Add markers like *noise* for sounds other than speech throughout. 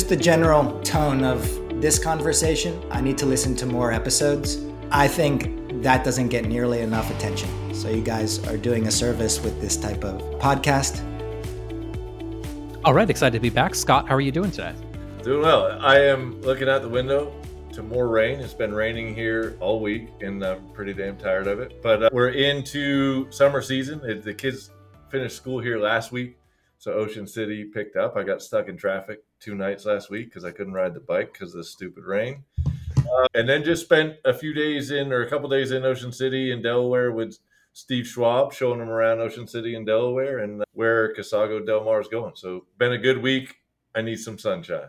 just the general tone of this conversation. I need to listen to more episodes. I think that doesn't get nearly enough attention. So you guys are doing a service with this type of podcast. All right, excited to be back. Scott, how are you doing today? Doing well. I am looking out the window to more rain. It's been raining here all week, and I'm pretty damn tired of it. But uh, we're into summer season. The kids finished school here last week, so Ocean City picked up. I got stuck in traffic two nights last week because I couldn't ride the bike because of the stupid rain. Uh, and then just spent a few days in, or a couple days in Ocean City in Delaware with Steve Schwab, showing them around Ocean City in Delaware and where Casago Del Mar is going. So, been a good week. I need some sunshine.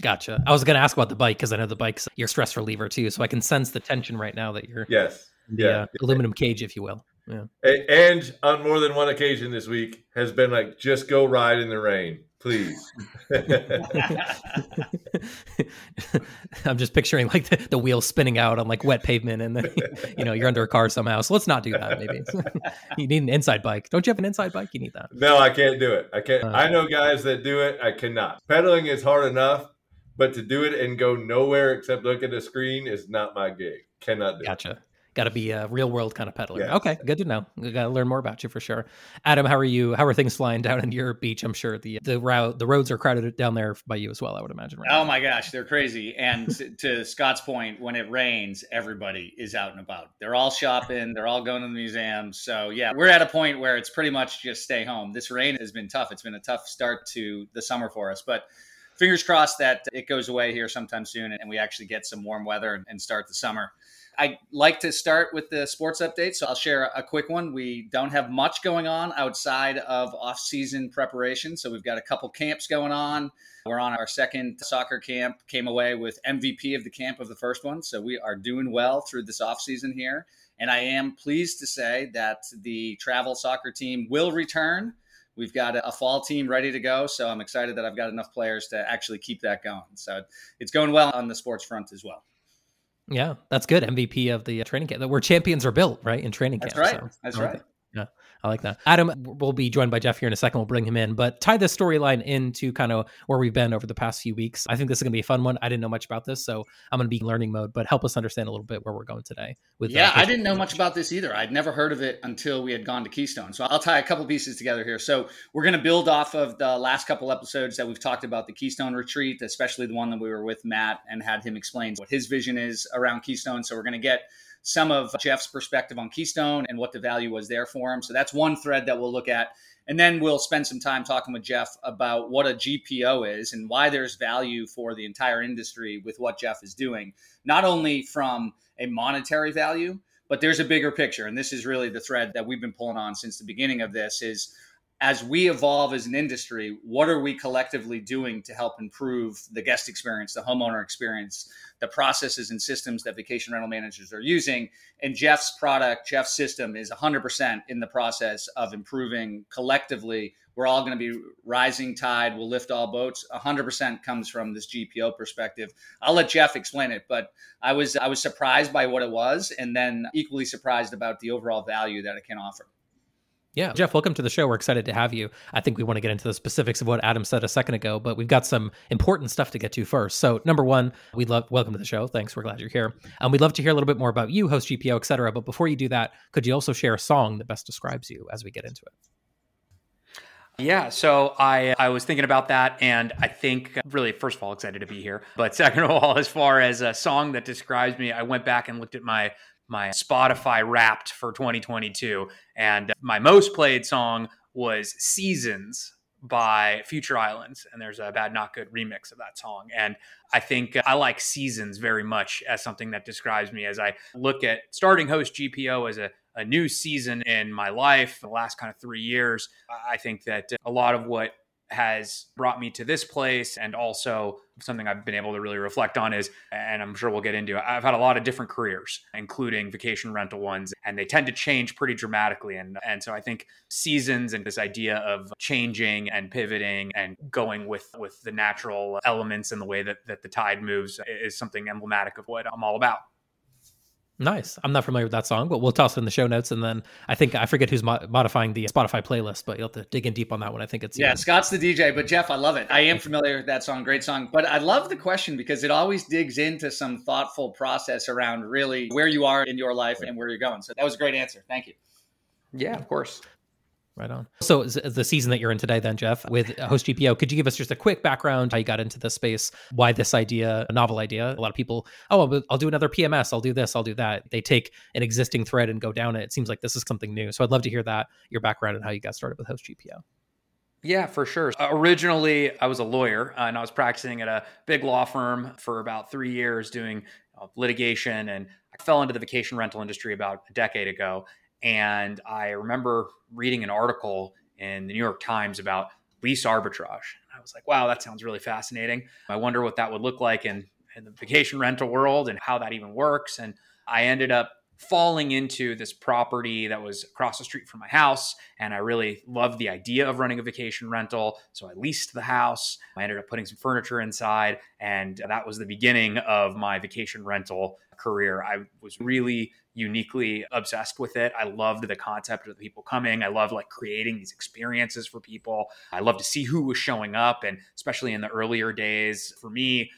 Gotcha. I was going to ask about the bike because I know the bike's your stress reliever too. So I can sense the tension right now that you're yes, the yeah. uh, aluminum cage, if you will. Yeah. And on more than one occasion this week has been like, just go ride in the rain, please. *laughs* *laughs* I'm just picturing like the, the wheels spinning out on like wet pavement, and then *laughs* you know you're under a car somehow. So let's not do that. Maybe you need an inside bike. Don't you have an inside bike? You need that. No, I can't do it. I can't. Uh, I know guys that do it. I cannot. Pedaling is hard enough, but to do it and go nowhere except look at a screen is not my gig. Cannot do. Gotcha. It got to be a real world kind of peddler. Yes. Okay, good to know. We got to learn more about you for sure. Adam, how are you? How are things flying down in your beach? I'm sure the the route the roads are crowded down there by you as well. I would imagine. Right oh now. my gosh, they're crazy. And to Scott's point, when it rains, everybody is out and about. They're all shopping. They're all going to the museums. So yeah, we're at a point where it's pretty much just stay home. This rain has been tough. It's been a tough start to the summer for us, but fingers crossed that it goes away here sometime soon and we actually get some warm weather and start the summer. I like to start with the sports update, so I'll share a quick one. We don't have much going on outside of off-season preparation, so we've got a couple camps going on. We're on our second soccer camp. Came away with MVP of the camp of the first one, so we are doing well through this off-season here. And I am pleased to say that the travel soccer team will return. We've got a fall team ready to go, so I'm excited that I've got enough players to actually keep that going. So it's going well on the sports front as well. Yeah, that's good. MVP of the uh, training camp. Where champions are built, right? In training camp. That's right. So, that's right. Yeah. I like that. Adam will be joined by Jeff here in a second. We'll bring him in, but tie this storyline into kind of where we've been over the past few weeks. I think this is going to be a fun one. I didn't know much about this, so I'm going to be in learning mode, but help us understand a little bit where we're going today. With uh, yeah, I didn't know much about this either. I'd never heard of it until we had gone to Keystone. So I'll tie a couple pieces together here. So we're going to build off of the last couple episodes that we've talked about the Keystone retreat, especially the one that we were with Matt and had him explain what his vision is around Keystone. So we're going to get some of Jeff's perspective on Keystone and what the value was there for him. So that's one thread that we'll look at. And then we'll spend some time talking with Jeff about what a GPO is and why there's value for the entire industry with what Jeff is doing, not only from a monetary value, but there's a bigger picture. And this is really the thread that we've been pulling on since the beginning of this is as we evolve as an industry, what are we collectively doing to help improve the guest experience, the homeowner experience, the processes and systems that vacation rental managers are using? And Jeff's product, Jeff's system is 100% in the process of improving collectively. We're all going to be rising tide will lift all boats. 100% comes from this GPO perspective. I'll let Jeff explain it, but I was I was surprised by what it was and then equally surprised about the overall value that it can offer. Yeah, Jeff, welcome to the show. We're excited to have you. I think we want to get into the specifics of what Adam said a second ago, but we've got some important stuff to get to first. So, number one, we love welcome to the show. Thanks, we're glad you're here. And um, we'd love to hear a little bit more about you, host GPO, et cetera. But before you do that, could you also share a song that best describes you as we get into it? Yeah, so I I was thinking about that, and I think really, first of all, excited to be here. But second of all, as far as a song that describes me, I went back and looked at my my Spotify wrapped for 2022. And my most played song was Seasons by Future Islands. And there's a Bad Not Good remix of that song. And I think uh, I like Seasons very much as something that describes me as I look at starting host GPO as a a new season in my life, the last kind of three years. I think that a lot of what has brought me to this place and also something I've been able to really reflect on is and I'm sure we'll get into it. I've had a lot of different careers including vacation rental ones and they tend to change pretty dramatically and and so I think seasons and this idea of changing and pivoting and going with with the natural elements and the way that that the tide moves is something emblematic of what I'm all about. Nice. I'm not familiar with that song, but we'll toss it in the show notes. And then I think I forget who's mo- modifying the Spotify playlist, but you'll have to dig in deep on that one. I think it's yeah. Scott's the DJ, but Jeff, I love it. I am familiar with that song. Great song. But I love the question because it always digs into some thoughtful process around really where you are in your life and where you're going. So that was a great answer. Thank you. Yeah, of course. Right on. So the season that you're in today, then Jeff, with Host GPO, could you give us just a quick background how you got into this space, why this idea, a novel idea? A lot of people, oh, I'll do another PMS, I'll do this, I'll do that. They take an existing thread and go down it. It seems like this is something new. So I'd love to hear that, your background and how you got started with Host GPO. Yeah, for sure. Uh, originally, I was a lawyer uh, and I was practicing at a big law firm for about three years doing uh, litigation. And I fell into the vacation rental industry about a decade ago. And I remember reading an article in the New York Times about lease arbitrage. I was like, wow, that sounds really fascinating. I wonder what that would look like in, in the vacation rental world and how that even works. And I ended up falling into this property that was across the street from my house. And I really loved the idea of running a vacation rental. So I leased the house. I ended up putting some furniture inside. And that was the beginning of my vacation rental career. I was really uniquely obsessed with it. I loved the concept of the people coming. I loved like creating these experiences for people. I love to see who was showing up. And especially in the earlier days, for me,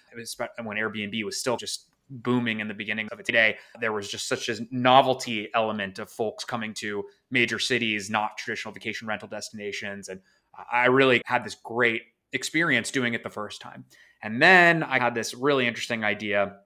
when Airbnb was still just booming in the beginning of it today. There was just such a novelty element of folks coming to major cities, not traditional vacation rental destinations. And I really had this great experience doing it the first time. And then I had this really interesting idea,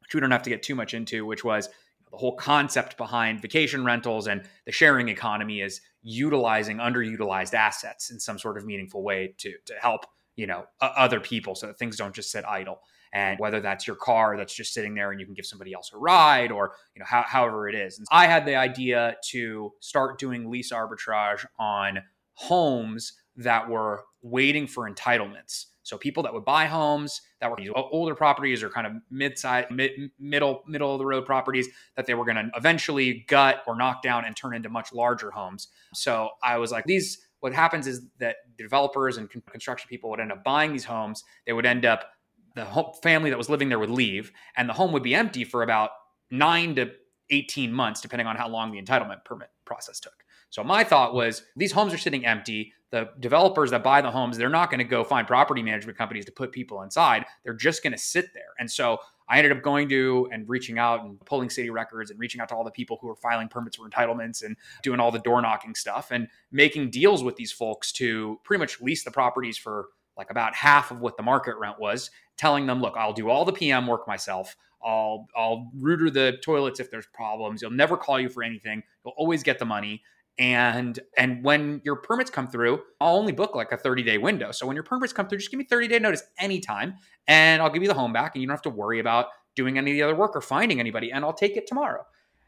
which we don't have to get too much into, which was the whole concept behind vacation rentals and the sharing economy is utilizing underutilized assets in some sort of meaningful way to to help you know other people so that things don't just sit idle. And whether that's your car that's just sitting there and you can give somebody else a ride or you know how, however it is. And i had the idea to start doing lease arbitrage on homes that were waiting for entitlements so people that would buy homes that were older properties or kind of mid-size, mid, middle, middle of the road properties that they were going to eventually gut or knock down and turn into much larger homes. So I was like, these. What happens is that developers and construction people would end up buying these homes. They would end up the family that was living there would leave, and the home would be empty for about nine to 18 months, depending on how long the entitlement permit process took. So my thought was these homes are sitting empty. The developers that buy the homes, they're not going to go find property management companies to put people inside. They're just going to sit there. And so I ended up going to and reaching out and pulling city records and reaching out to all the people who were filing permits for entitlements and doing all the door knocking stuff and making deals with these folks to pretty much lease the properties for like about half of what the market rent was, telling them, look, I'll do all the PM work myself. I'll I'll router the toilets if there's problems. You'll never call you for anything. You'll always get the money and and when your permits come through i'll only book like a 30 day window. So when your permits come through just give me 30 day notice anytime and i'll give you the home back and you don't have to worry about doing any of the other work or finding anybody and i'll take it tomorrow.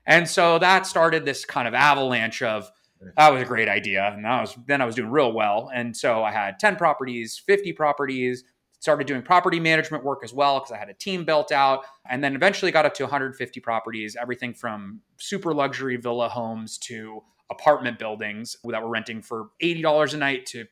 And so that started this kind of avalanche of that was a great idea and that was then i was doing real well. And so i had 10 properties 50 properties started doing property management work as well because i had a team built out and then eventually got up to 150 properties everything from super luxury villa homes to apartment buildings that were renting for $80 a night to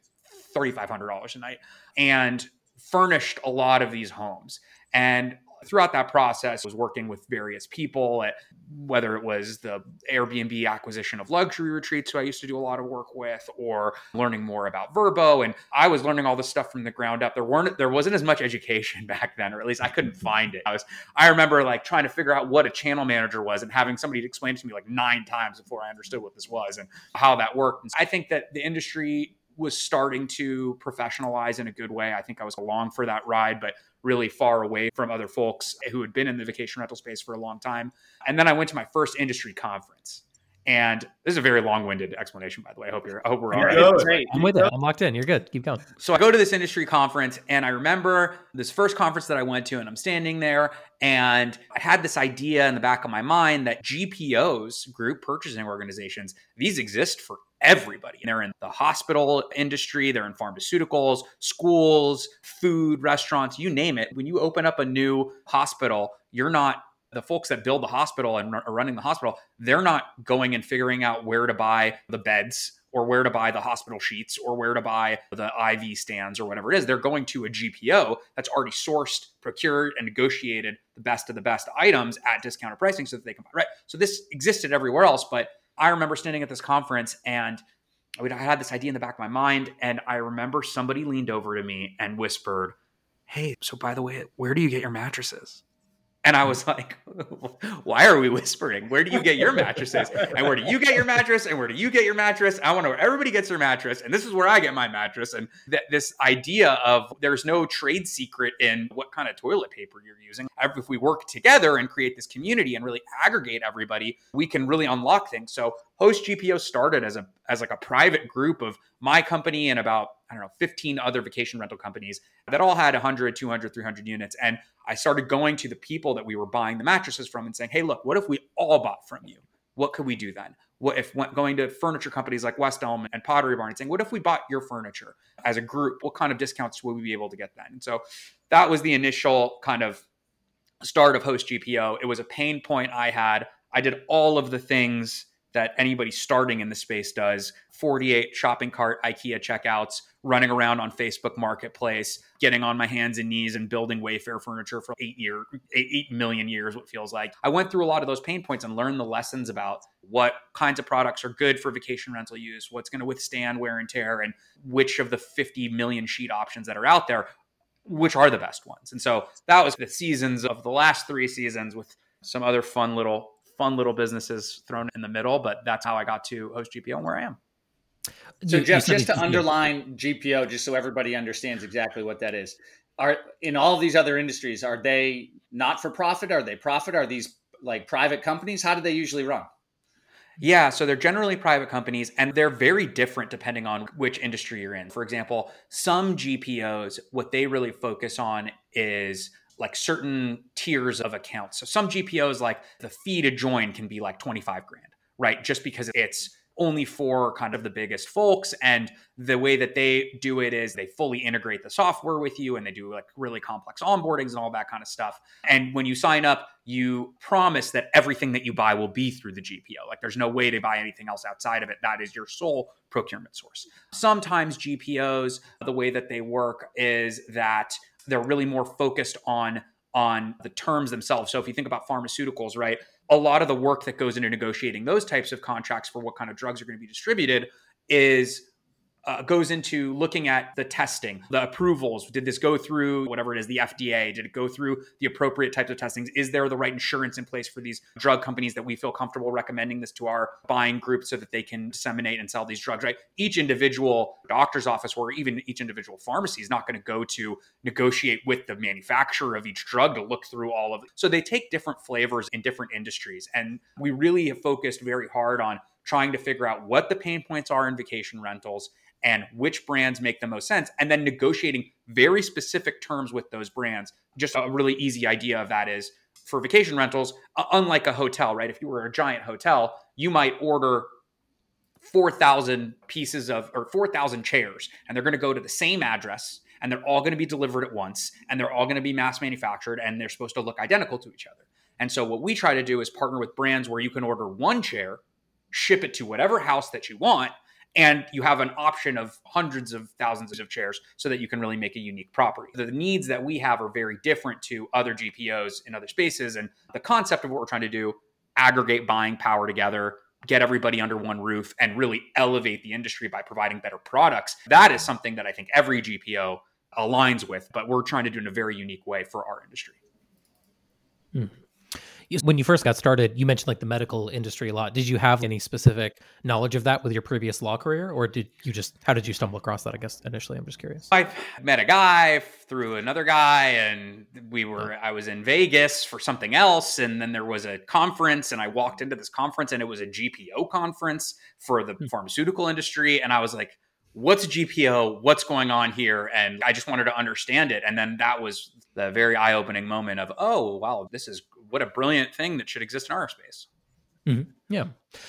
$3,500 a night and furnished a lot of these homes. And throughout that process was working with various people at whether it was the Airbnb acquisition of luxury retreats who I used to do a lot of work with or learning more about Vrbo. and I was learning all this stuff from the ground up there weren't there wasn't as much *laughs* education back then or at least I couldn't find it I was I remember like trying to figure out what a channel manager was and having somebody explain to me like nine times before I understood what this was and how that worked and I think that the industry was starting to professionalize in a good way. I think I was along for that ride, but really far away from other folks who had been in the vacation rental space for a long time. And then I went to my first industry conference. And this is a very long-winded explanation, by the way. I hope you're. I hope we're all right. I'm with it. I'm locked in. You're good. Keep going. So I go to this industry conference, and I remember this first conference that I went to, and I'm standing there, and I had this idea in the back of my mind that GPOs, group purchasing organizations, these exist for everybody. They're in the hospital industry, they're in pharmaceuticals, schools, food, restaurants, you name it. When you open up a new hospital, you're not the folks that build the hospital and are running the hospital, they're not going and figuring out where to buy the beds or where to buy the hospital sheets or where to buy the IV stands or whatever it is. They're going to a GPO that's already sourced, procured, and negotiated the best of the best items at discounted pricing so that they can buy. Right. So this existed everywhere else, but I remember standing at this conference and I had this idea in the back of my mind, and I remember somebody leaned over to me and whispered, Hey, so by the way, where do you get your mattresses? And I was like, *laughs* why are we whispering? Where do you get your mattresses? And where do you get your mattress? And where do you get your mattress? I want to know where everybody gets their mattress. And this is where I get my mattress. And th- this idea of there's no trade secret in what kind of toilet paper you're using. If we work together and create this community and really aggregate everybody, we can really unlock things. So Host GPO started as a as like a private group of my company and about I don't know 15 other vacation rental companies that all had 100, 200, 300 units and I started going to the people that we were buying the mattresses from and saying, "Hey, look, what if we all bought from you? What could we do then? What if going to furniture companies like West Elm and Pottery Barn and saying, what if we bought your furniture as a group? What kind of discounts would we be able to get then?" And so that was the initial kind of start of Host GPO. It was a pain point I had. I did all of the things that anybody starting in the space does 48 shopping cart IKEA checkouts, running around on Facebook Marketplace, getting on my hands and knees and building Wayfair furniture for eight year, eight, million years, what feels like. I went through a lot of those pain points and learned the lessons about what kinds of products are good for vacation rental use, what's going to withstand wear and tear, and which of the 50 million sheet options that are out there, which are the best ones. And so that was the seasons of the last three seasons with some other fun little fun little businesses thrown in the middle, but that's how I got to host GPO and where I am. So you, Jeff, you just to underline GPO, just so everybody understands exactly what that is. Are in all these other industries, are they not for profit? Are they profit? Are these like private companies? How do they usually run? Yeah, so they're generally private companies and they're very different depending on which industry you're in. For example, some GPOs, what they really focus on is like certain tiers of accounts. So some GPOs, like the fee to join can be like 25 grand, right? Just because it's only for kind of the biggest folks. And the way that they do it is they fully integrate the software with you and they do like really complex onboardings and all that kind of stuff. And when you sign up, you promise that everything that you buy will be through the GPO. Like there's no way to buy anything else outside of it. That is your sole procurement source. Sometimes GPOs, the way that they work is that they're really more focused on on the terms themselves. So if you think about pharmaceuticals, right, a lot of the work that goes into negotiating those types of contracts for what kind of drugs are going to be distributed is uh, goes into looking at the testing, the approvals. Did this go through whatever it is, the FDA? Did it go through the appropriate types of testings? Is there the right insurance in place for these drug companies that we feel comfortable recommending this to our buying group so that they can disseminate and sell these drugs, right? Each individual doctor's office or even each individual pharmacy is not going to go to negotiate with the manufacturer of each drug to look through all of it. So they take different flavors in different industries. And we really have focused very hard on trying to figure out what the pain points are in vacation rentals and which brands make the most sense, and then negotiating very specific terms with those brands. Just a really easy idea of that is for vacation rentals, uh, unlike a hotel, right? If you were a giant hotel, you might order 4,000 pieces of or 4,000 chairs, and they're going to go to the same address and they're all going to be delivered at once and they're all going to be mass manufactured and they're supposed to look identical to each other. And so, what we try to do is partner with brands where you can order one chair, ship it to whatever house that you want, and you have an option of hundreds of thousands of chairs so that you can really make a unique property. The needs that we have are very different to other GPOs in other spaces. And the concept of what we're trying to do aggregate buying power together, get everybody under one roof, and really elevate the industry by providing better products. That is something that I think every GPO aligns with, but we're trying to do in a very unique way for our industry. Hmm when you first got started, you mentioned like the medical industry a lot. Did you have any specific knowledge of that with your previous law career, or did you just how did you stumble across that? I guess initially, I'm just curious. I met a guy through another guy, and we were I was in Vegas for something else, and then there was a conference, and I walked into this conference, and it was a GPO conference for the hmm. pharmaceutical industry, and I was like what's GPO? What's going on here? And I just wanted to understand it. And then that was the very eye opening moment of, oh, wow, this is what a brilliant thing that should exist in our space. Mm-hmm. Yeah.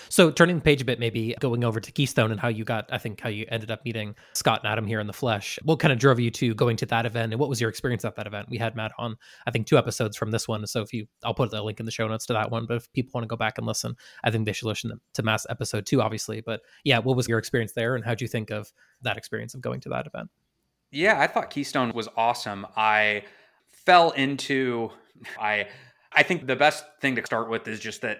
So turning the page a bit, maybe going over to Keystone and how you got, I think, how you ended up meeting Scott and Adam here in the flesh. What kind of drove you to going to that event, and what was your experience at that event? We had Matt on, I think, two episodes from this one. So if you, I'll put the link in the show notes to that one. But if people want to go back and listen, I think they should listen to Matt's episode two, obviously. But yeah, what was your experience there, and how do you think of that experience of going to that event? Yeah, I thought Keystone was awesome. I fell into, I, I think the best thing to start with is just that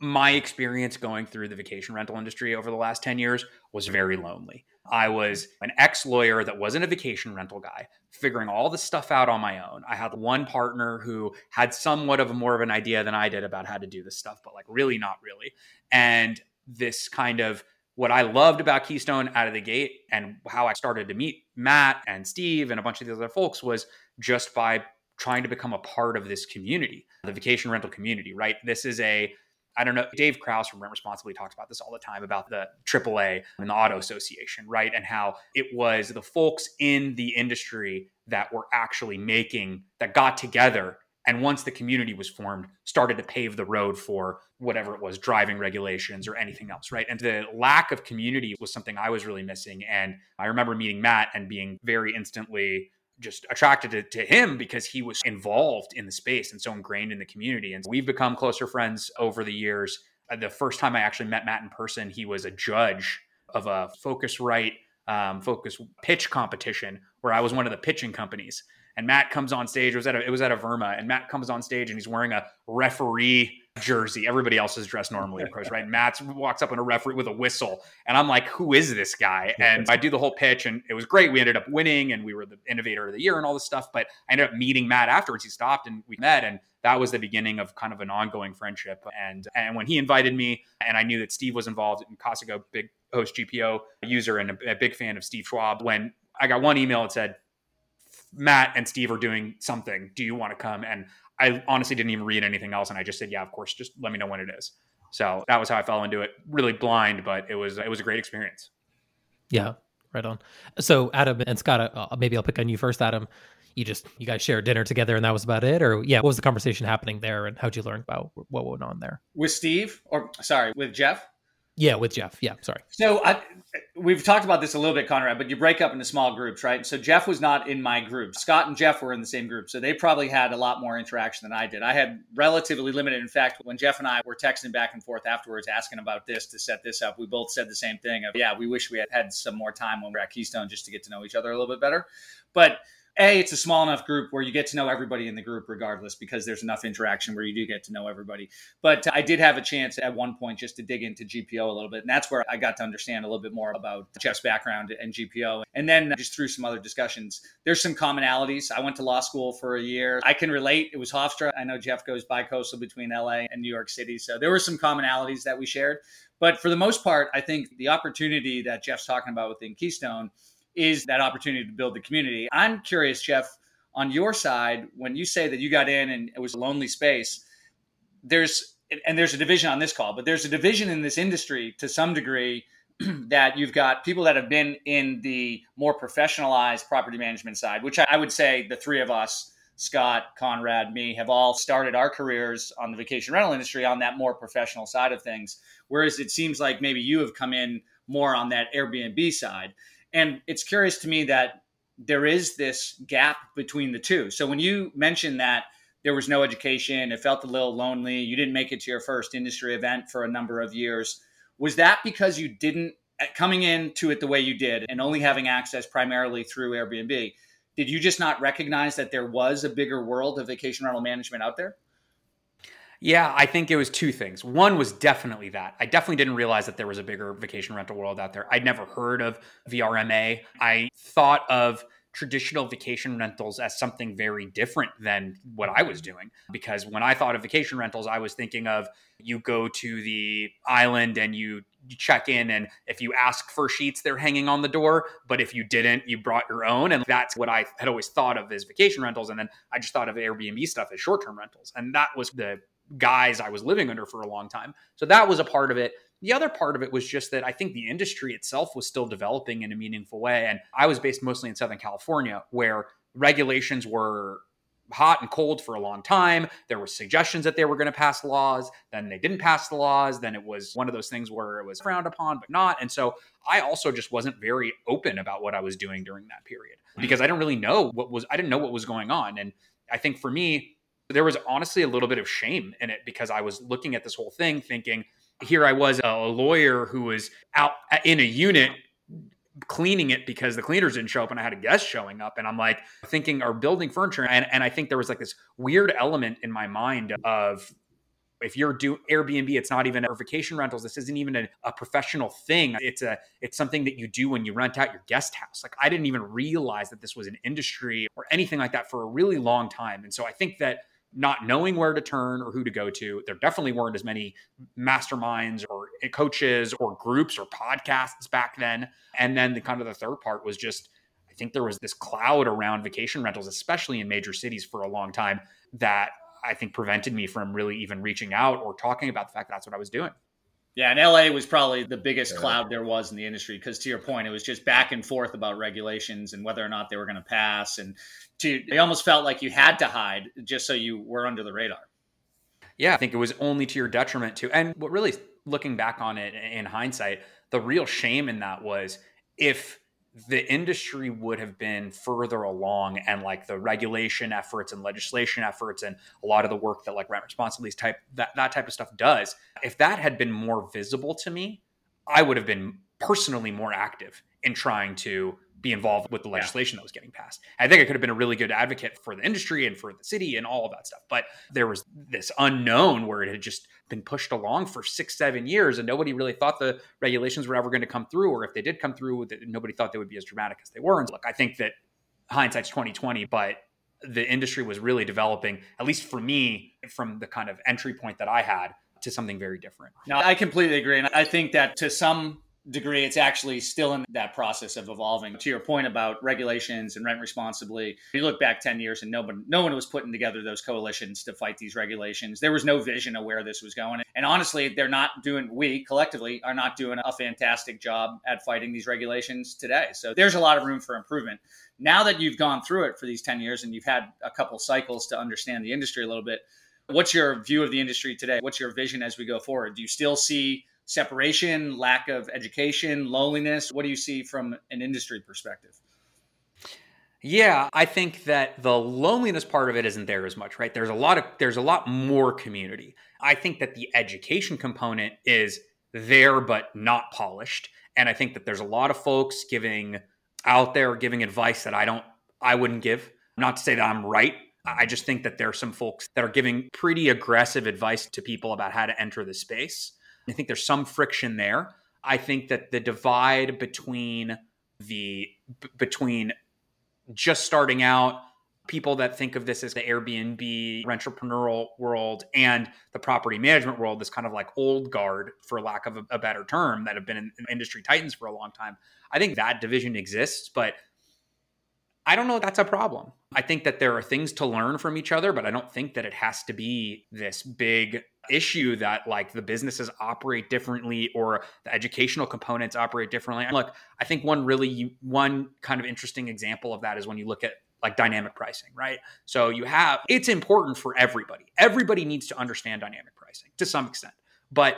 my experience going through the vacation rental industry over the last 10 years was very lonely. I was an ex lawyer that wasn't a vacation rental guy, figuring all this stuff out on my own. I had one partner who had somewhat of a more of an idea than I did about how to do this stuff, but like really not really. And this kind of what I loved about Keystone out of the gate and how I started to meet Matt and Steve and a bunch of these other folks was just by trying to become a part of this community, the vacation rental community, right? This is a I don't know. Dave Kraus from Rent Responsibly talks about this all the time about the AAA and the Auto Association, right? And how it was the folks in the industry that were actually making, that got together. And once the community was formed, started to pave the road for whatever it was, driving regulations or anything else, right? And the lack of community was something I was really missing. And I remember meeting Matt and being very instantly just attracted to, to, him because he was involved in the space and so ingrained in the community. And we've become closer friends over the years. Uh, the first time I actually met Matt in person, he was a judge of a Focusrite um, focus pitch competition where I was one of the pitching companies. And Matt comes on stage. It was at a, it was at a VRMA, and Matt comes on stage and he's wearing a referee jersey. Everybody else is dressed normally, of course, *laughs* right? Matt walks up on a referee with a whistle, and I'm like, "Who is this guy?" *laughs* And I do the whole pitch, and it was great. We ended up winning, and we were the innovator of the year and all this stuff. But I ended up meeting Matt afterwards. He stopped, and we met, and that was the beginning of kind of an ongoing friendship. And and when he invited me, and I knew that Steve was involved, in Casago, big host GPO user and a, a big fan of Steve Schwab. When I got one email that said, Matt and Steve are doing something. Do you want to come? And I honestly didn't even read anything else, and I just said, "Yeah, of course. Just let me know when it is." So that was how I fell into it. Really blind, but it was it was a great experience. Yeah, right on. So Adam and Scott, uh, maybe I'll pick on you first, Adam. You just you guys shared dinner together, and that was about it, or yeah, what was the conversation happening there, and how'd you learn about what went on there with Steve, or sorry, with Jeff? Yeah, with Jeff. Yeah, sorry. So I, we've talked about this a little bit, Conrad, but you break up into small groups, right? So Jeff was not in my group. Scott and Jeff were in the same group. So they probably had a lot more interaction than I did. I had relatively limited. In fact, when Jeff and I were texting back and forth afterwards, asking about this to set this up, we both said the same thing of, yeah, we wish we had had some more time when we we're at Keystone just to get to know each other a little bit better. But a it's a small enough group where you get to know everybody in the group regardless because there's enough interaction where you do get to know everybody. But i did have a chance at one point just to dig into gpo a little bit and that's where i got to understand a little bit more about jeff's background and gpo and then just through some other discussions there's some commonalities. I went to law school for a year. I can relate. It was hofstra. I know jeff goes bi-coastal between la and new york city so there were some commonalities that we shared. But for the most part i think the opportunity that jeff's talking about within keystone is that opportunity to build the community. I'm curious, Jeff, on your side, when you say that you got in and it was a lonely space, there's and there's a division on this call, but there's a division in this industry to some degree *clears throat* that you've got people that have been in the more professionalized property management side, which I would say the three of us, Scott, Conrad, me, have all started our careers on the vacation rental industry on that more professional side of things. Whereas it seems like maybe you have come in more on that Airbnb side. And it's curious to me that there is this gap between the two. So when you mentioned that there was no education, it felt a little lonely, you didn't make it to your first industry event for a number of years, was that because you didn't uh, coming into it the way you did and only having access primarily through Airbnb? Did you just not recognize that there was a bigger world of vacation rental management out there? Yeah, I think it was two things. One was definitely that. I definitely didn't realize that there was a bigger vacation rental world out there. I'd never heard of VRMA. I thought of traditional vacation rentals as something very different than what I was doing. Because when I thought of vacation rentals, I was thinking of you go to the island and you, check in, and if you ask for sheets, they're hanging on the door. But if you didn't, you brought your own. And that's what I had always thought of as vacation rentals. And then I just thought of Airbnb stuff as short term rentals. And that was the guys I was living under for a long time. So that was a part of it. The other part of it was just that I think the industry itself was still developing in a meaningful way. And I was based mostly in Southern California, where regulations were hot and cold for a long time. There were suggestions that they were going to pass laws. Then they didn't pass the laws. Then it was one of those things where it was frowned upon, but not. And so I also just wasn't very open about what I was doing during that period because I didn't really know what was, I didn't know what was going on. And I think for me, there was honestly a little bit of shame in it because I was looking at this whole thing thinking, here I was a lawyer who was out in a unit cleaning it because the cleaners didn't show up and I had a guest showing up. And I'm like thinking or building furniture. And, and I think there was like this weird element in my mind of if you're do Airbnb, it's not even or vacation rentals. This isn't even a, a, professional thing. It's a it's something that you do when you rent out your guest house. Like I didn't even realize that this was an industry or anything like that for a really long time. And so I think that not knowing where to turn or who to go to. There definitely weren't as many masterminds or coaches or groups or podcasts back then. And then the kind of the third part was just I think there was this cloud around vacation rentals, especially in major cities for a long time, that I think prevented me from really even reaching out or talking about the fact that that's what I was doing. Yeah, and LA was probably the biggest yeah. cloud there was in the industry because, to your point, it was just back and forth about regulations and whether or not they were going to pass, and to it almost felt like you had to hide just so you were under the radar. Yeah, I think it was only to your detriment too. And what really, looking back on it in hindsight, the real shame in that was if the industry would have been further along and like the regulation efforts and legislation efforts and a lot of the work that like rent responsibly type that, that type of stuff does if that had been more visible to me i would have been personally more active in trying to be involved with the legislation yeah. that was getting passed. I think I could have been a really good advocate for the industry and for the city and all of that stuff. But there was this unknown where it had just been pushed along for six, seven years, and nobody really thought the regulations were ever going to come through, or if they did come through, nobody thought they would be as dramatic as they were. And look, I think that hindsight's twenty twenty, but the industry was really developing, at least for me, from the kind of entry point that I had to something very different. Now, I completely agree. And I think that to some degree, it's actually still in that process of evolving. To your point about regulations and rent responsibly, you look back 10 years and no one, no one was putting together those coalitions to fight these regulations. There was no vision of where this was going. And honestly, they're not doing, we collectively are not doing a fantastic job at fighting these regulations today. So there's a lot of room for improvement. Now that you've gone through it for these 10 years and you've had a couple cycles to understand the industry a little bit, what's your view of the industry today? What's your vision as we go forward? Do you still see separation, lack of education, loneliness? What do you see from an industry perspective? Yeah, I think that the loneliness part of it isn't there as much, right? There's a lot of there's a lot more community. I think that the education component is there but not polished. And I think that there's a lot of folks giving out there giving advice that I don't I wouldn't give. Not to say that I'm right. I just think that there are some folks that are giving pretty aggressive advice to people about how to enter the space. I think there's some friction there. I think that the divide between the b- between just starting out people that think of this as the Airbnb entrepreneurial world and the property management world, this kind of like old guard, for lack of a, a better term, that have been in, in industry titans for a long time. I think that division exists, but I don't know if that's a problem. I think that there are things to learn from each other, but I don't think that it has to be this big issue that like the businesses operate differently or the educational components operate differently. And look, I think one really one kind of interesting example of that is when you look at like dynamic pricing, right? So you have it's important for everybody. Everybody needs to understand dynamic pricing to some extent. But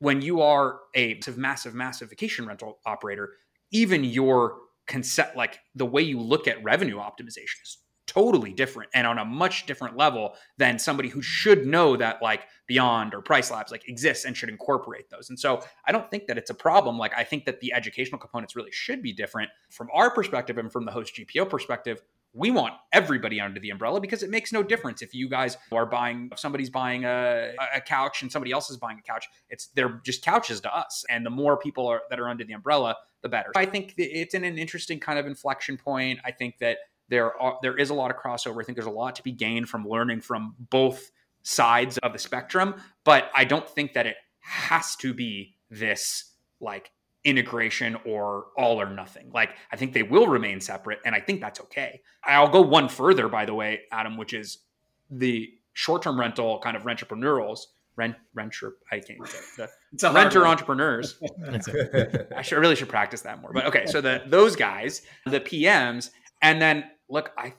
when you are a massive, massive vacation rental operator, even your concept, like the way you look at revenue optimization is totally different and on a much different level than somebody who should know that like beyond or PriceLabs like exists and should incorporate those. And so i don't think that it's a problem. Like i think that the educational components really should be different from our perspective and from the host gpo perspective. We want everybody under the umbrella because it makes no difference if you guys are buying if somebody's buying a, a couch and somebody else is buying a couch. It's they're just couches to us. And the more people are that are under the umbrella the better. I think it's in an interesting kind of inflection point. I think that there are there is a lot of crossover. I think there's a lot to be gained from learning from both sides of the spectrum, but I don't think that it has to be this like integration or all or nothing. Like I think they will remain separate and I think that's okay. I'll go one further by the way, Adam, which is the short-term rental kind of entrepreneurs rent renter I can't say the *laughs* renter entrepreneurs. *laughs* I should I really should practice that more. But okay, so the *laughs* those guys, the PMs, and then look, I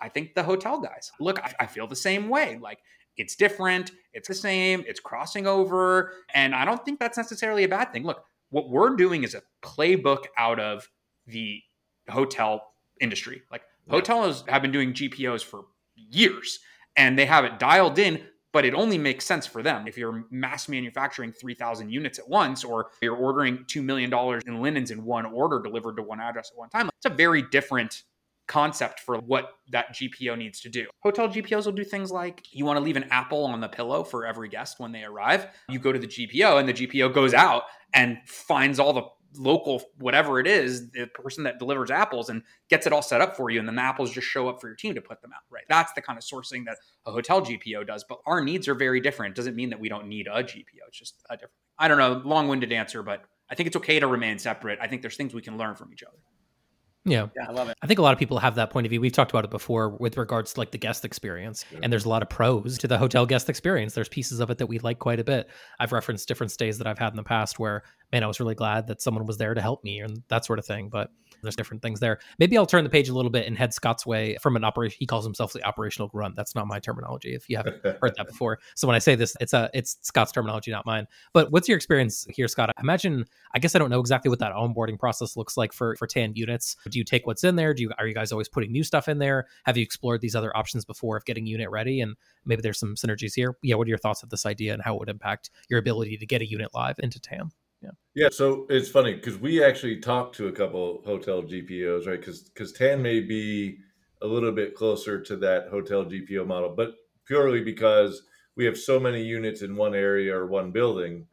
I think the hotel guys. Look, I, I feel the same way. Like it's different, it's the same, it's crossing over. And I don't think that's necessarily a bad thing. Look, what we're doing is a playbook out of the hotel industry. Like hotels have been doing GPOs for years and they have it dialed in, but it only makes sense for them. If you're mass manufacturing 3,000 units at once, or you're ordering $2 million in linens in one order delivered to one address at one time, it's a very different concept for what that GPO needs to do. Hotel GPOs will do things like you want to leave an apple on the pillow for every guest when they arrive. You go to the GPO and the GPO goes out and finds all the local whatever it is the person that delivers apples and gets it all set up for you and then the apples just show up for your team to put them out right that's the kind of sourcing that a hotel gpo does but our needs are very different it doesn't mean that we don't need a gpo it's just a different i don't know long-winded answer but i think it's okay to remain separate i think there's things we can learn from each other yeah. Yeah, I love it. I think a lot of people have that point of view. We've talked about it before with regards to like the guest experience. And there's a lot of pros to the hotel guest experience. There's pieces of it that we like quite a bit. I've referenced different stays that I've had in the past where, man, I was really glad that someone was there to help me and that sort of thing. But there's different things there. Maybe I'll turn the page a little bit and head Scott's way from an operation. He calls himself the operational grunt. That's not my terminology. If you haven't *laughs* heard that before, so when I say this, it's a it's Scott's terminology, not mine. But what's your experience here, Scott? I imagine. I guess I don't know exactly what that onboarding process looks like for for tan units. Do you take what's in there? Do you are you guys always putting new stuff in there? Have you explored these other options before of getting unit ready? And maybe there's some synergies here. Yeah, what are your thoughts of this idea and how it would impact your ability to get a unit live into TAN? Yeah. Yeah. So it's funny because we actually talked to a couple hotel GPOs, right? Because because Tan may be a little bit closer to that hotel GPO model, but purely because we have so many units in one area or one building,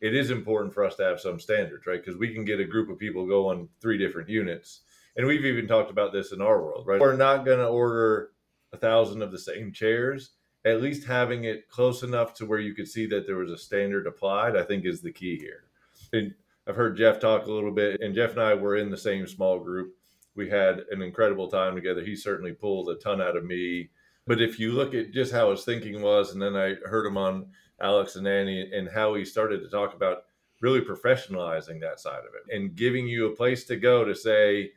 it is important for us to have some standards, right? Because we can get a group of people go on three different units. And we've even talked about this in our world, right? We're not going to order a thousand of the same chairs. At least having it close enough to where you could see that there was a standard applied, I think is the key here. And I've heard Jeff talk a little bit, and Jeff and I were in the same small group. We had an incredible time together. He certainly pulled a ton out of me. But if you look at just how his thinking was, and then I heard him on Alex and Annie and how he started to talk about really professionalizing that side of it and giving you a place to go to say,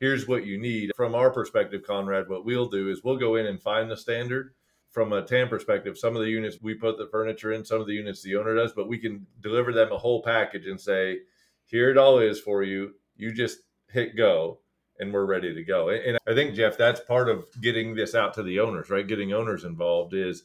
here's what you need. From our perspective, Conrad, what we'll do is we'll go in and find the standard from a TAN perspective, some of the units we put the furniture in, some of the units the owner does, but we can deliver them a whole package and say, here it all is for you. You just hit go and we're ready to go. And I think, Jeff, that's part of getting this out to the owners, right? Getting owners involved is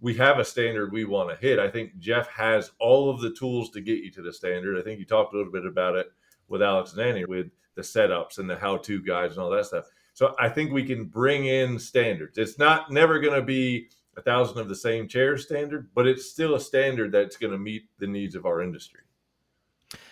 we have a standard we want to hit. I think Jeff has all of the tools to get you to the standard. I think you talked a little bit about it with Alex and Annie with the setups and the how to guides and all that stuff. So I think we can bring in standards. It's not never going to be a thousand of the same chair standard, but it's still a standard that's going to meet the needs of our industry.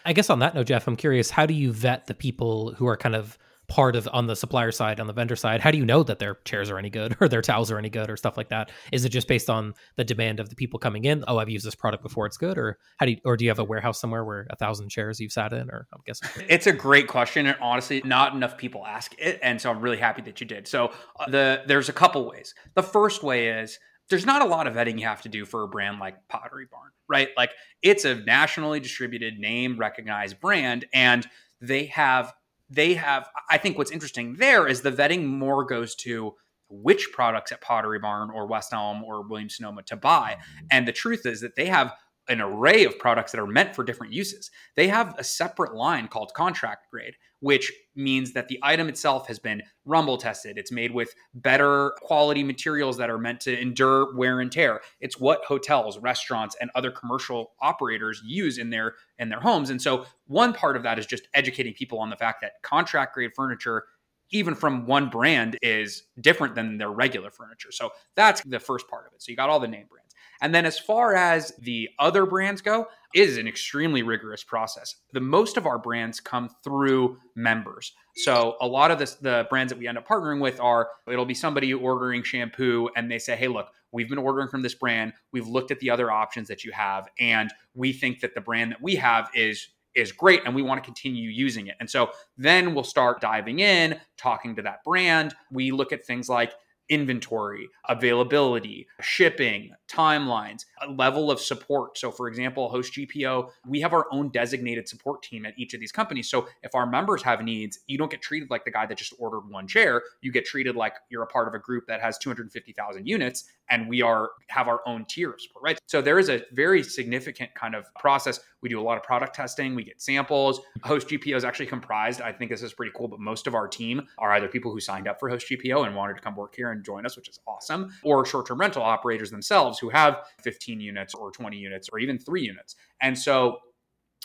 I guess on that note, Jeff, I'm curious, how do you vet the people who are kind of part of on the supplier side on the vendor side. How do you know that their chairs are any good *laughs* or their towels are any good or stuff like that? Is it just based on the demand of the people coming in oh i've used this product before it's good or how do you or do you have a warehouse somewhere where a thousand chairs you've sat in or i'm guessing? It's a great question and honestly not enough people ask it and so i'm really happy that you did. So uh, the there's a couple ways. The first way is there's not a lot of vetting you have to do for a brand like Pottery Barn, right? Like it's a nationally distributed, name recognized brand, and they have they have i think what's interesting there is the vetting more goes to which products at pottery barn or west elm or williams sonoma to buy. Mm-hmm. And the truth is that they have an array of products that are meant for different uses. They have a separate line called contract grade which means that the item itself has been rumble tested. It's made with better quality materials that are meant to endure wear and tear. It's what hotels, restaurants, and other commercial operators use in their in their homes. And so one part of that is just educating people on the fact that contract grade furniture even from one brand is different than their regular furniture. So that's the first part of it. So you got all the name brands. And then as far as the other brands go, it is an extremely rigorous process. The most of our brands come through members. So a lot of this, the brands that we end up partnering with are it'll be somebody ordering shampoo and they say, "Hey, look, we've been ordering from this brand. We've looked at the other options that you have and we think that the brand that we have is is great and we want to continue using it." And so then we'll start diving in, talking to that brand. We look at things like inventory, availability, shipping, timelines, a level of support. So, for example, Host GPO, we have our own designated support team at each of these companies. So, if our members have needs, you don't get treated like the guy that just ordered one chair. You get treated like you're a part of a group that has 250,000 units and we are have our own tier of support, right? So there is a very significant kind of process. We do a lot of product testing, we get samples. Host GPO is actually comprised, I think this is pretty cool, but most of our team are either people who signed up for Host GPO and wanted to come work here and join us, which is awesome, or short-term rental operators themselves who have 15 units or 20 units or even 3 units. And so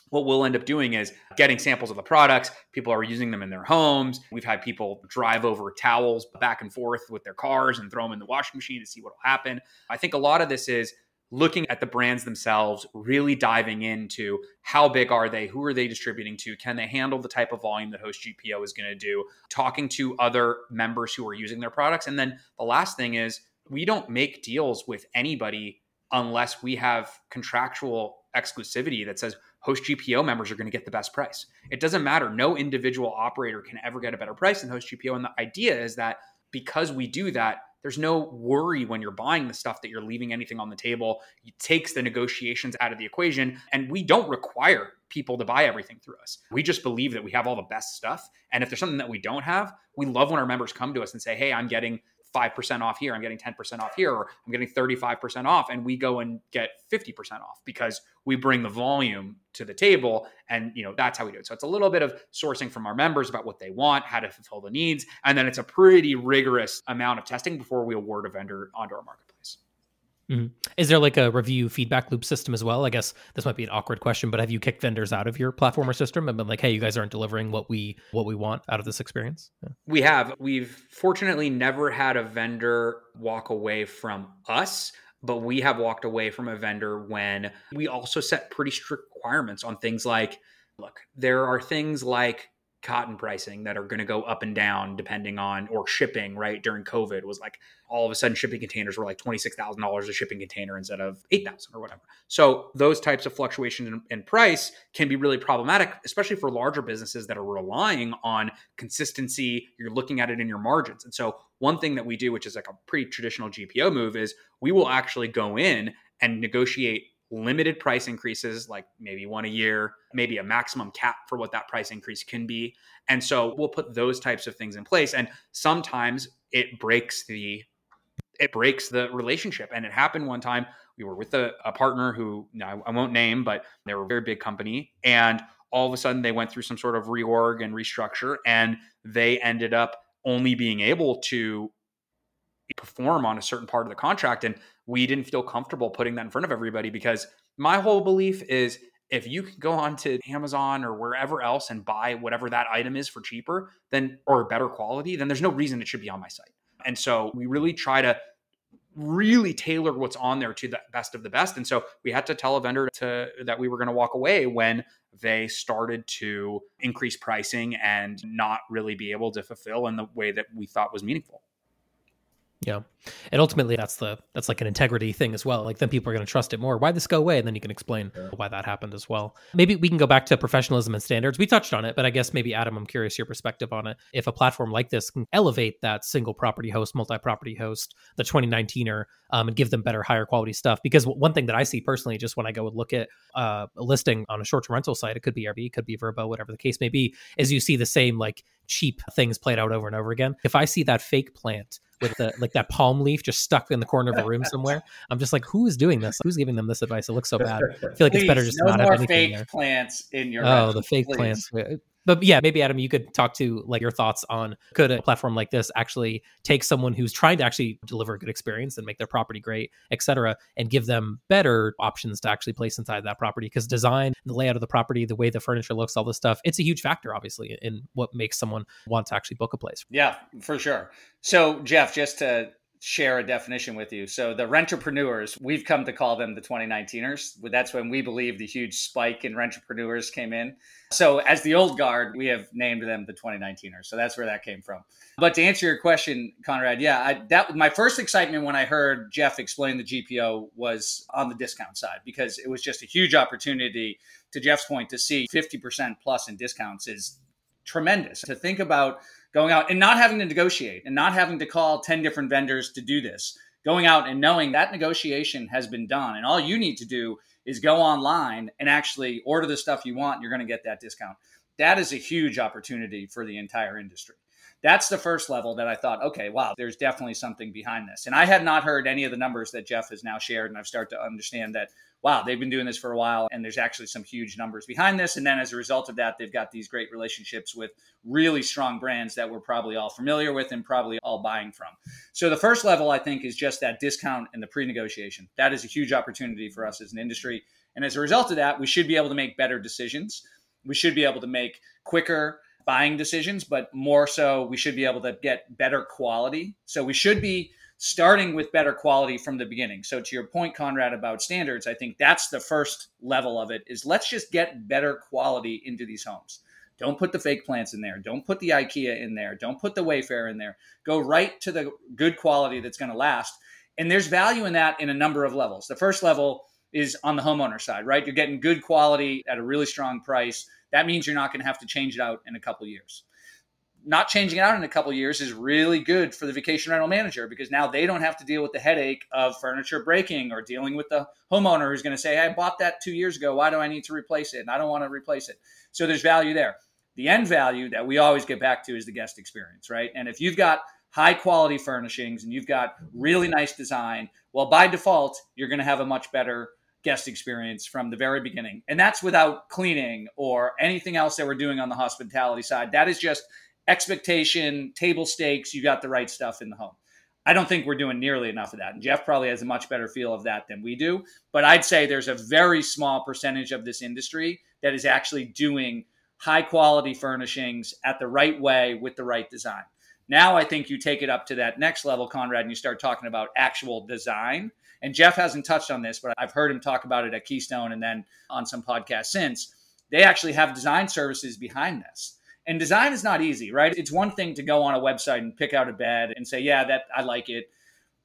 what we'll end up doing is getting samples of the products. People are using them in their homes. We've had people drive over towels back and forth with their cars and throw them in the washing machine to see what will happen. I think a lot of this is looking at the brands themselves, really diving into how big are they, who are they distributing to, can they handle the type of volume that Host GPO is going to do, talking to other members who are using their products. And then the last thing is we don't make deals with anybody unless we have contractual exclusivity that says Host GPO members are going to get the best price. It doesn't matter. No individual operator can ever get a better price than Host GPO. And the idea is that because we do that, there's no worry when you're buying the stuff that you're leaving anything on the table. It takes the negotiations out of the equation. And we don't require people to buy everything through us. We just believe that we have all the best stuff. And if there's something that we don't have, we love when our members come to us and say, hey, I'm getting 5% off here, I'm getting 10% off here, or I'm getting 35% off. And we go and get 50% off because we bring the volume to the table. And, you know, that's how we do it. So it's a little bit of sourcing from our members about what they want, how to fulfill the needs. And then it's a pretty rigorous amount of testing before we award a vendor onto our marketplace. Mm-hmm. Is there like a review feedback loop system as well? I guess this might be an awkward question, but have you kicked vendors out of your platform or system and been like, "Hey, you guys aren't delivering what we what we want out of this experience"? Yeah. We have. We've fortunately never had a vendor walk away from us, but we have walked away from a vendor when we also set pretty strict requirements on things like, look, there are things like cotton pricing that are going to go up and down depending on or shipping right during covid was like all of a sudden shipping containers were like $26000 a shipping container instead of 8000 or whatever. So those types of fluctuations in, in, price can be really problematic especially for larger businesses that are relying on consistency. You're looking at it in your margins. And so one thing that we do which is like a pretty traditional gpo move is we will actually go in and negotiate limited price increases, like maybe one a year, maybe a maximum cap for what that price increase can be. And so we'll put those types of things in place. And sometimes it breaks the it breaks the relationship. And it happened one time. We were with a, a partner who I won't name, but they were a very big company. And all of a sudden they went through some sort of reorg and restructure and they ended up only being able to perform on a certain part of the contract. And we didn't feel comfortable putting that in front of everybody because my whole belief is if you can go on to Amazon or wherever else and buy whatever that item is for cheaper, then or better quality, then there's no reason it should be on my site. And so we really try to really tailor what's on there to the best of the best. And so we had to tell a vendor to that we were going to walk away when they started to increase pricing and not really be able to fulfill in the way that we thought was meaningful. Yeah. And ultimately that's the that's like an integrity thing as well. Like then people are going to trust it more. Why this go away? And then you can explain why that happened as well. Maybe we can go back to professionalism and standards. We touched on it, but I guess maybe Adam, I'm curious your perspective on it. If a platform like this can elevate that single property host, multi-property host, the 2019er, um, and give them better, higher quality stuff. Because one thing that I see personally, just when I go and look at uh, a listing on a short-term rental site, it could be Airbnb, it could be Vrbo whatever the case may be, is you see the same like cheap things played out over and over again. If I see that fake plant with the like that palm leaf just stuck in the corner of a room somewhere. *laughs* I'm just like, who is doing this? Who's giving them this advice? It looks so bad. I feel like Please, it's better just no not more have fake anything there. plants in your. Oh, the fake please. plants but yeah, maybe Adam, you could talk to like your thoughts on could a platform like this actually take someone who's trying to actually deliver a good experience and make their property great, et cetera, and give them better options to actually place inside that property? Because design, the layout of the property, the way the furniture looks, all this stuff, it's a huge factor, obviously, in what makes someone want to actually book a place. Yeah, for sure. So, Jeff, just to share a definition with you. So the rentrepreneurs, we've come to call them the 2019ers. That's when we believe the huge spike in rentrepreneurs came in. So as the old guard, we have named them the 2019ers. So that's where that came from. But to answer your question, Conrad, yeah, I, that my first excitement when I heard Jeff explain the GPO was on the discount side because it was just a huge opportunity. To Jeff's point, to see 50% plus in discounts is tremendous. To think about going out and not having to negotiate and not having to call 10 different vendors to do this. Going out and knowing that negotiation has been done. And all you need to do is go online and actually order the stuff you want. You're going to get that discount. That is a huge opportunity for the entire industry. That's the first level that I thought, okay, wow, there's definitely something behind this. And I had not heard any of the numbers that Jeff has now shared. And I've started to understand that wow, they've been doing this for a while and there's actually some huge numbers behind this. And then as a result of that, they've got these great relationships with really strong brands that we're probably all familiar with and probably all buying from. So the first level, I think, is just that discount and the pre negotiation. That is a huge opportunity for us as an industry. And as a result of that, we should be able to make better decisions. We should be able to make quicker buying decisions, but more so, we should be able to get better quality. So we should be starting with better quality from the beginning. So to your point, Conrad, about standards, I think that's the first level of it is let's just get better quality into these homes. Don't put the fake plants in there. Don't put the IKEA in there. Don't put the Wayfair in there. Go right to the good quality that's going to last. And there's value in that in a number of levels. The first level is on the homeowner side, right? You're getting good quality at a really strong price. That means you're not going to have to change it out in a couple years not changing it out in a couple years is really good for the vacation rental manager because now they don't have to deal with the headache of furniture breaking or dealing with the homeowner who's going to say, hey, I bought that two years ago. Why do I need to replace it? And I don't want to replace it. So there's value there. The end value that we always get back to is the guest experience, right? And if you've got high quality furnishings and you've got really nice design, well, by default, you're going to have a much better guest experience from the very beginning. And that's without cleaning or anything else that we're doing on the hospitality side. That is just expectation, table stakes, you got the right stuff in the home. I don't think we're doing nearly enough of that. And Jeff probably has a much better feel of that than we do. But I'd say there's a very small percentage of this industry that is actually doing high quality furnishings at the right way with the right design. Now I think you take it up to that next level, Conrad, and you start talking about actual design. And Jeff hasn't touched on this, but I've heard him talk about it at Keystone and then on some podcasts since. They actually have design services behind this. And design is not easy, right? It's one thing to go on a website and pick out a bed and say, yeah, that I like it.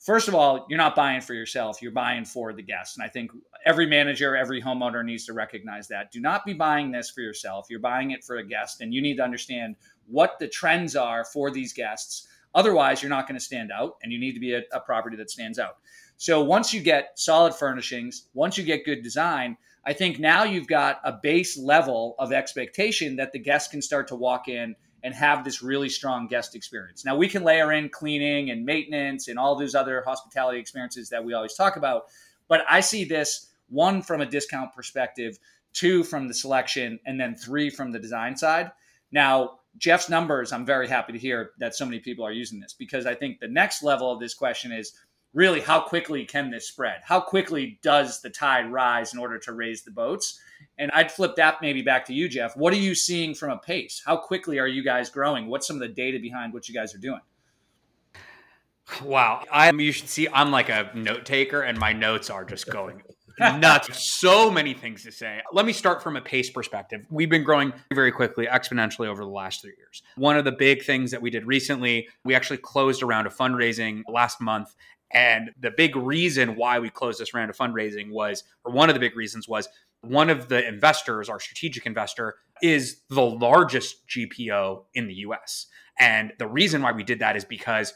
First of all, you're not buying for yourself, you're buying for the guests. And I think every manager, every homeowner needs to recognize that. Do not be buying this for yourself. You're buying it for a guest, and you need to understand what the trends are for these guests. Otherwise, you're not going to stand out, and you need to be a, a property that stands out. So once you get solid furnishings, once you get good design, I think now you've got a base level of expectation that the guest can start to walk in and have this really strong guest experience. Now we can layer in cleaning and maintenance and all those other hospitality experiences that we always talk about, but I see this one from a discount perspective, two from the selection, and then three from the design side. Now, Jeff's numbers, I'm very happy to hear that so many people are using this because I think the next level of this question is really how quickly can this spread? How quickly does the tide rise in order to raise the boats? And I'd flip that maybe back to you, Jeff. What are you seeing from a pace? How quickly are you guys growing? What's some of the data behind what you guys are doing? Wow. I you should see I'm like a note taker and my notes are just going nuts. *laughs* so many things to say. Let me start from a pace perspective. We've been growing very quickly, exponentially over the last three years. One of the big things that we did recently, we actually closed a round of fundraising last month and the big reason why we closed this round of fundraising was, or one of the big reasons was, one of the investors, our strategic investor, is the largest GPO in the US. And the reason why we did that is because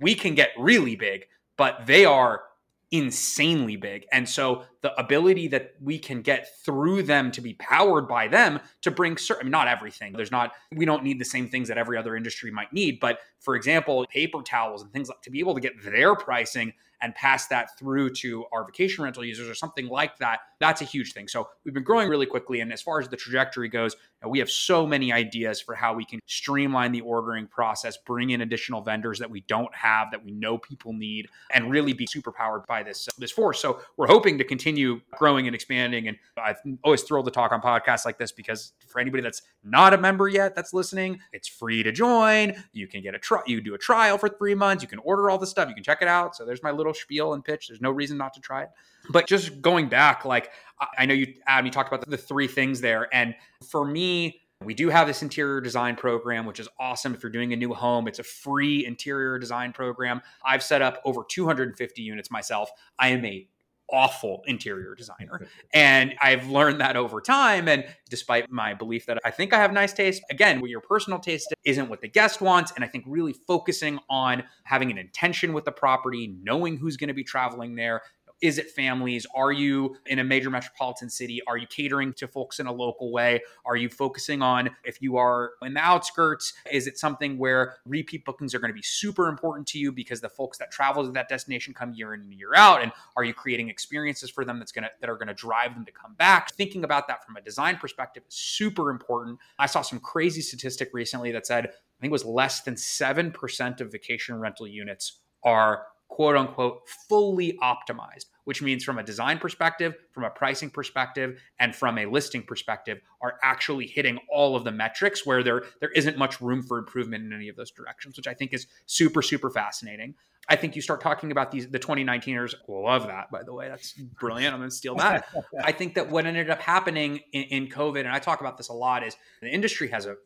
we can get really big, but they are insanely big. And so the ability that we can get through them to be powered by them to bring certain, I mean, not everything. There's not, we don't need the same things that every other industry might need. But for example, paper towels and things like to be able to get their pricing and pass that through to our vacation rental users or something like that, that's a huge thing. So we've been growing really quickly. And as far as the trajectory goes, we have so many ideas for how we can streamline the ordering process, bring in additional vendors that we don't have that we know people need, and really be super powered by this this force. So we're hoping to continue growing and expanding. And I'm always thrilled to talk on podcasts like this because for anybody that's not a member yet that's listening, it's free to join. You can get a try. You do a trial for three months. You can order all the stuff. You can check it out. So there's my little spiel and pitch. There's no reason not to try it. But just going back, like I know you, Adam, you talked about the three things there. And for me, we do have this interior design program, which is awesome. If you're doing a new home, it's a free interior design program. I've set up over 250 units myself. I am a awful interior designer. *laughs* and I've learned that over time. And despite my belief that I think I have nice taste, again, what your personal taste isn't what the guest wants. And I think really focusing on having an intention with the property, knowing who's going to be traveling there, is it families? Are you in a major metropolitan city? Are you catering to folks in a local way? Are you focusing on if you are in the outskirts? Is it something where repeat bookings are going to be super important to you because the folks that travel to that destination come year in and year out? And are you creating experiences for them that's going to that are going to drive them to come back? Thinking about that from a design perspective is super important. I saw some crazy statistic recently that said I think it was less than 7% of vacation rental units are quote unquote fully optimized, which means from a design perspective, from a pricing perspective, and from a listing perspective, are actually hitting all of the metrics where there there isn't much room for improvement in any of those directions, which I think is super super fascinating. I think you start talking about these the 2019ers. Love that, by the way. That's brilliant. I'm going to steal that. *laughs* I think that what ended up happening in, in COVID, and I talk about this a lot, is the industry has a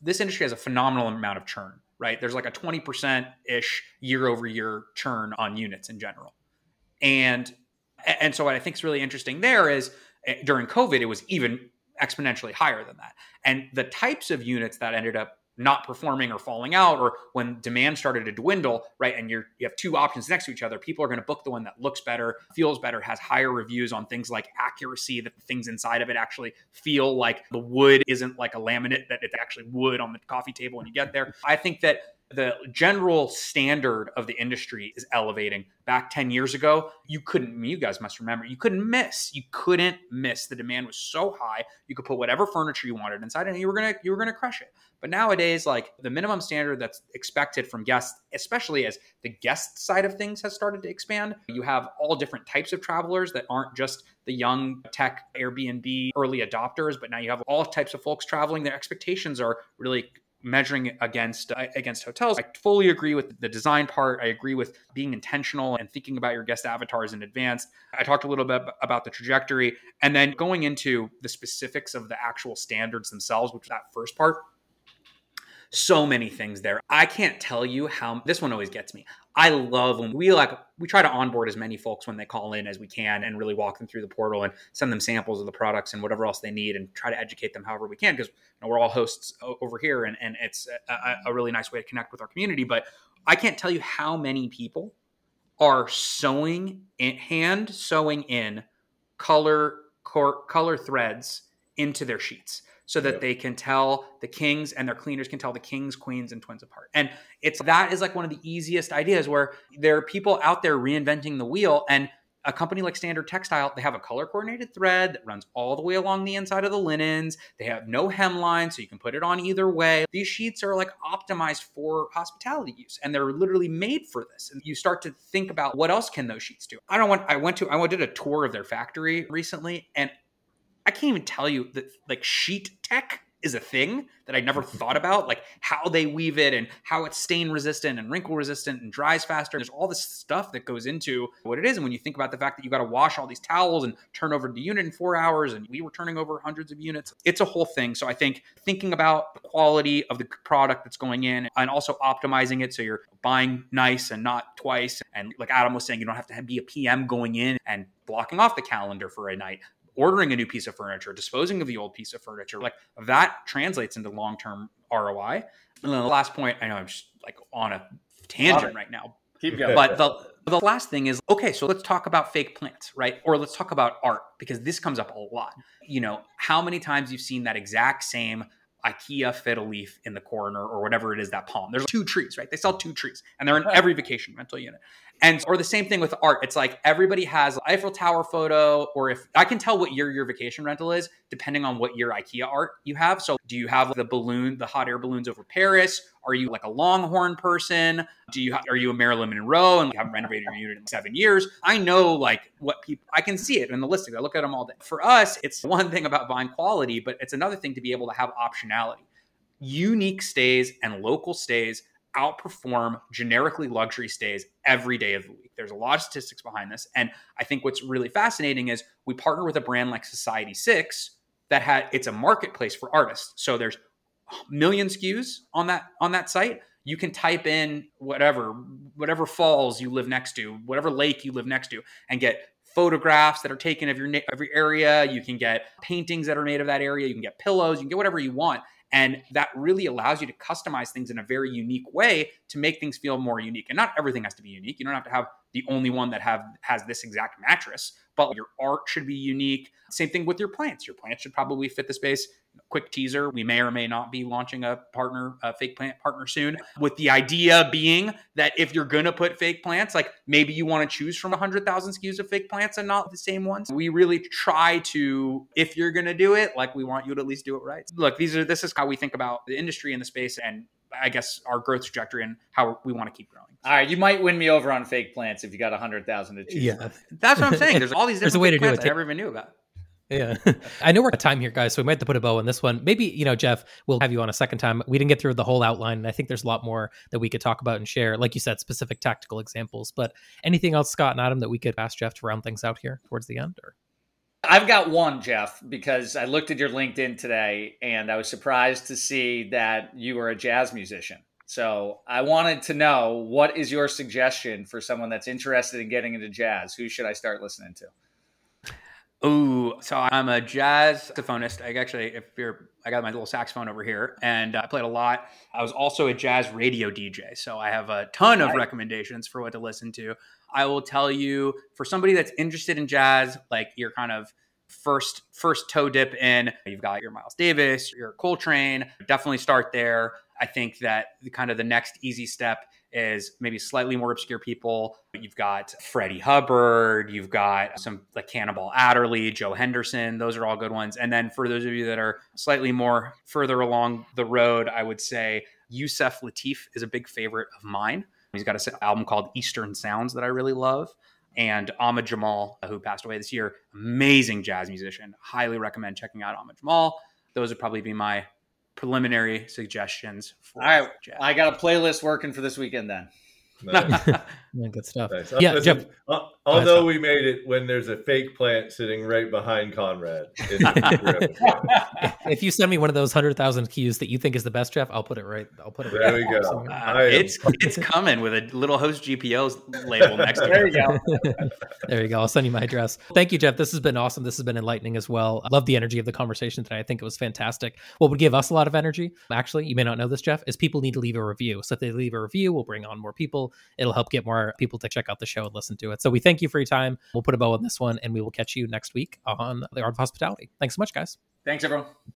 this industry has a phenomenal amount of churn right? There's like a 20% ish year over year churn on units in general. And and so what I think is really interesting there is eh, during COVID, it was even exponentially higher than that. And the types of units that ended up not performing or falling out or when demand started to dwindle right and you're you have two options next to each other people are going to book the one that looks better feels better has higher reviews on things like accuracy that the things inside of it actually feel like the wood isn't like a laminate that it's actually wood on the coffee table when you get there. I think that the general standard of the industry is elevating. Back 10 years ago, you couldn't, you guys must remember, you couldn't miss. You couldn't miss. The demand was so high. You could put whatever furniture you wanted inside and you were gonna you were gonna crush it. But nowadays, like the minimum standard that's expected from guests, especially as the guest side of things has started to expand, you have all different types of travelers that aren't just the young tech Airbnb early adopters, but now you have all types of folks traveling. Their expectations are really measuring against uh, against hotels. I fully agree with the design part. I agree with being intentional and thinking about your guest avatars in advance. I talked a little bit about the trajectory and then going into the specifics of the actual standards themselves, which that first part so many things there. I can't tell you how this one always gets me. I love when we like we try to onboard as many folks when they call in as we can and really walk them through the portal and send them samples of the products and whatever else they need and try to educate them however we can because you know, we're all hosts over here and, and it's a, a really nice way to connect with our community. But I can't tell you how many people are sewing in, hand sewing in color cor- color threads into their sheets so that yep. they can tell the kings and their cleaners can tell the kings, queens, and twins apart. And it's that is like one of the easiest ideas where there are people out there reinventing the wheel and a company like Standard Textile, they have a color coordinated thread that runs all the way along the inside of the linens. They have no hemline, so you can put it on either way. These sheets are like optimized for hospitality use, and they're literally made for this. And you start to think about what else can those sheets do. I don't want. I went to. I did a tour of their factory recently, and I can't even tell you that like sheet tech is a thing that I never *laughs* thought about, like how they weave it and how it's stain resistant and wrinkle resistant and dries faster. There's all this stuff that goes into what it is. And when you think about the fact that you got to wash all these towels and turn over the unit in four hours, and we were turning over hundreds of units, it's a whole thing. So I think thinking about the quality of the product that's going in and also optimizing it so you're buying nice and not twice. And like Adam was saying, you don't have to be a PM going in and blocking off the calendar for a night ordering a new piece of furniture, disposing of the old piece of furniture, like that translates into long term ROI. And then the last point, I know I'm just like on a tangent right now. Keep going. But the the last thing is okay, so let's talk about fake plants, right? Or let's talk about art because this comes up a lot. You know, how many times you've seen that exact same IKEA fiddle leaf in the corner or whatever it is that palm. There's two trees, right? They sell two trees and they're in every vacation rental unit. And or the same thing with art. It's like everybody has Eiffel Tower photo, or if I can tell what year your vacation rental is, depending on what year IKEA art you have. So do you have the balloon, the hot air balloons over Paris? Are you like a Longhorn person? Do you are you a Marilyn Monroe and you haven't renovated your unit in seven years? I know like what people I can see it in the listings. I look at them all day. For us, it's one thing about buying quality, but it's another thing to be able to have optionality. Unique stays and local stays outperform generically luxury stays every day of the week. There's a lot of statistics behind this. And I think what's really fascinating is we partner with a brand like Society 6 that had it's a marketplace for artists. So there's million SKUs on that on that site. You can type in whatever whatever falls you live next to, whatever lake you live next to and get photographs that are taken of your of your area. You can get paintings that are made of that area. You can get pillows. You can get whatever you want. And that really allows you to customize things in a very unique way to make things feel more unique. And not everything has to be unique. You don't have to have the only one that have has this exact mattress, but your art should be unique. Same thing with your plants. Your plants should probably fit the space quick teaser we may or may not be launching a partner a fake plant partner soon with the idea being that if you're going to put fake plants like maybe you want to choose from 100000 skus of fake plants and not the same ones we really try to if you're going to do it like we want you to at least do it right look these are this is how we think about the industry and the space and I guess our growth trajectory and how we want to keep growing. All right, you might win me over on fake plants if you got a hundred thousand to choose. Yeah, from. that's what I'm saying. There's all these different *laughs* There's a way to do it. I never even knew about. Yeah. *laughs* I know we're at time here, guys, so we might have to put a bow on this one. Maybe, you know, Jeff, we'll have you on a second time. We didn't get through the whole outline, and I think there's a lot more that we could talk about and share. Like you said, specific tactical examples. But anything else, Scott and Adam, that we could ask Jeff to round things out here towards the end? Or I've got one, Jeff, because I looked at your LinkedIn today and I was surprised to see that you were a jazz musician. So I wanted to know what is your suggestion for someone that's interested in getting into jazz? Who should I start listening to? Oh, so I'm a jazz saxophonist. I actually, if you're, I got my little saxophone over here, and I played a lot. I was also a jazz radio DJ, so I have a ton of recommendations for what to listen to. I will tell you, for somebody that's interested in jazz, like you're kind of first first toe dip in, you've got your Miles Davis, your Coltrane. Definitely start there. I think that the, kind of the next easy step is maybe slightly more obscure people. You've got Freddie Hubbard, you've got some like Cannonball Adderley, Joe Henderson. Those are all good ones. And then for those of you that are slightly more further along the road, I would say Yusef Lateef is a big favorite of mine. He's got an album called Eastern Sounds that I really love. And Ahmad Jamal, who passed away this year, amazing jazz musician. Highly recommend checking out Ahmad Jamal. Those would probably be my preliminary suggestions for All right, jazz. I got a playlist working for this weekend then. Nice, *laughs* *laughs* *laughs* yeah, good stuff. nice. Yeah, Listen, Jeff. uh, although Scott. we made it when there's a fake plant sitting right behind Conrad. *laughs* in the grip. If you send me one of those hundred thousand cues that you think is the best, Jeff, I'll put it right. I'll put it. There right we go. Uh, it's it's coming with a little host GPO label next to it. *laughs* There it. you go. There you go. I'll send you my address. Thank you, Jeff. This has been awesome. This has been enlightening as well. I love the energy of the conversation today. I think it was fantastic. What would give us a lot of energy, actually, you may not know this, Jeff, is people need to leave a review. So if they leave a review, we'll bring on more people. It'll help get more people to check out the show and listen to it. So we thank you for your time. We'll put a bow on this one and we will catch you next week on the Art of Hospitality. Thanks so much, guys. Thanks, everyone.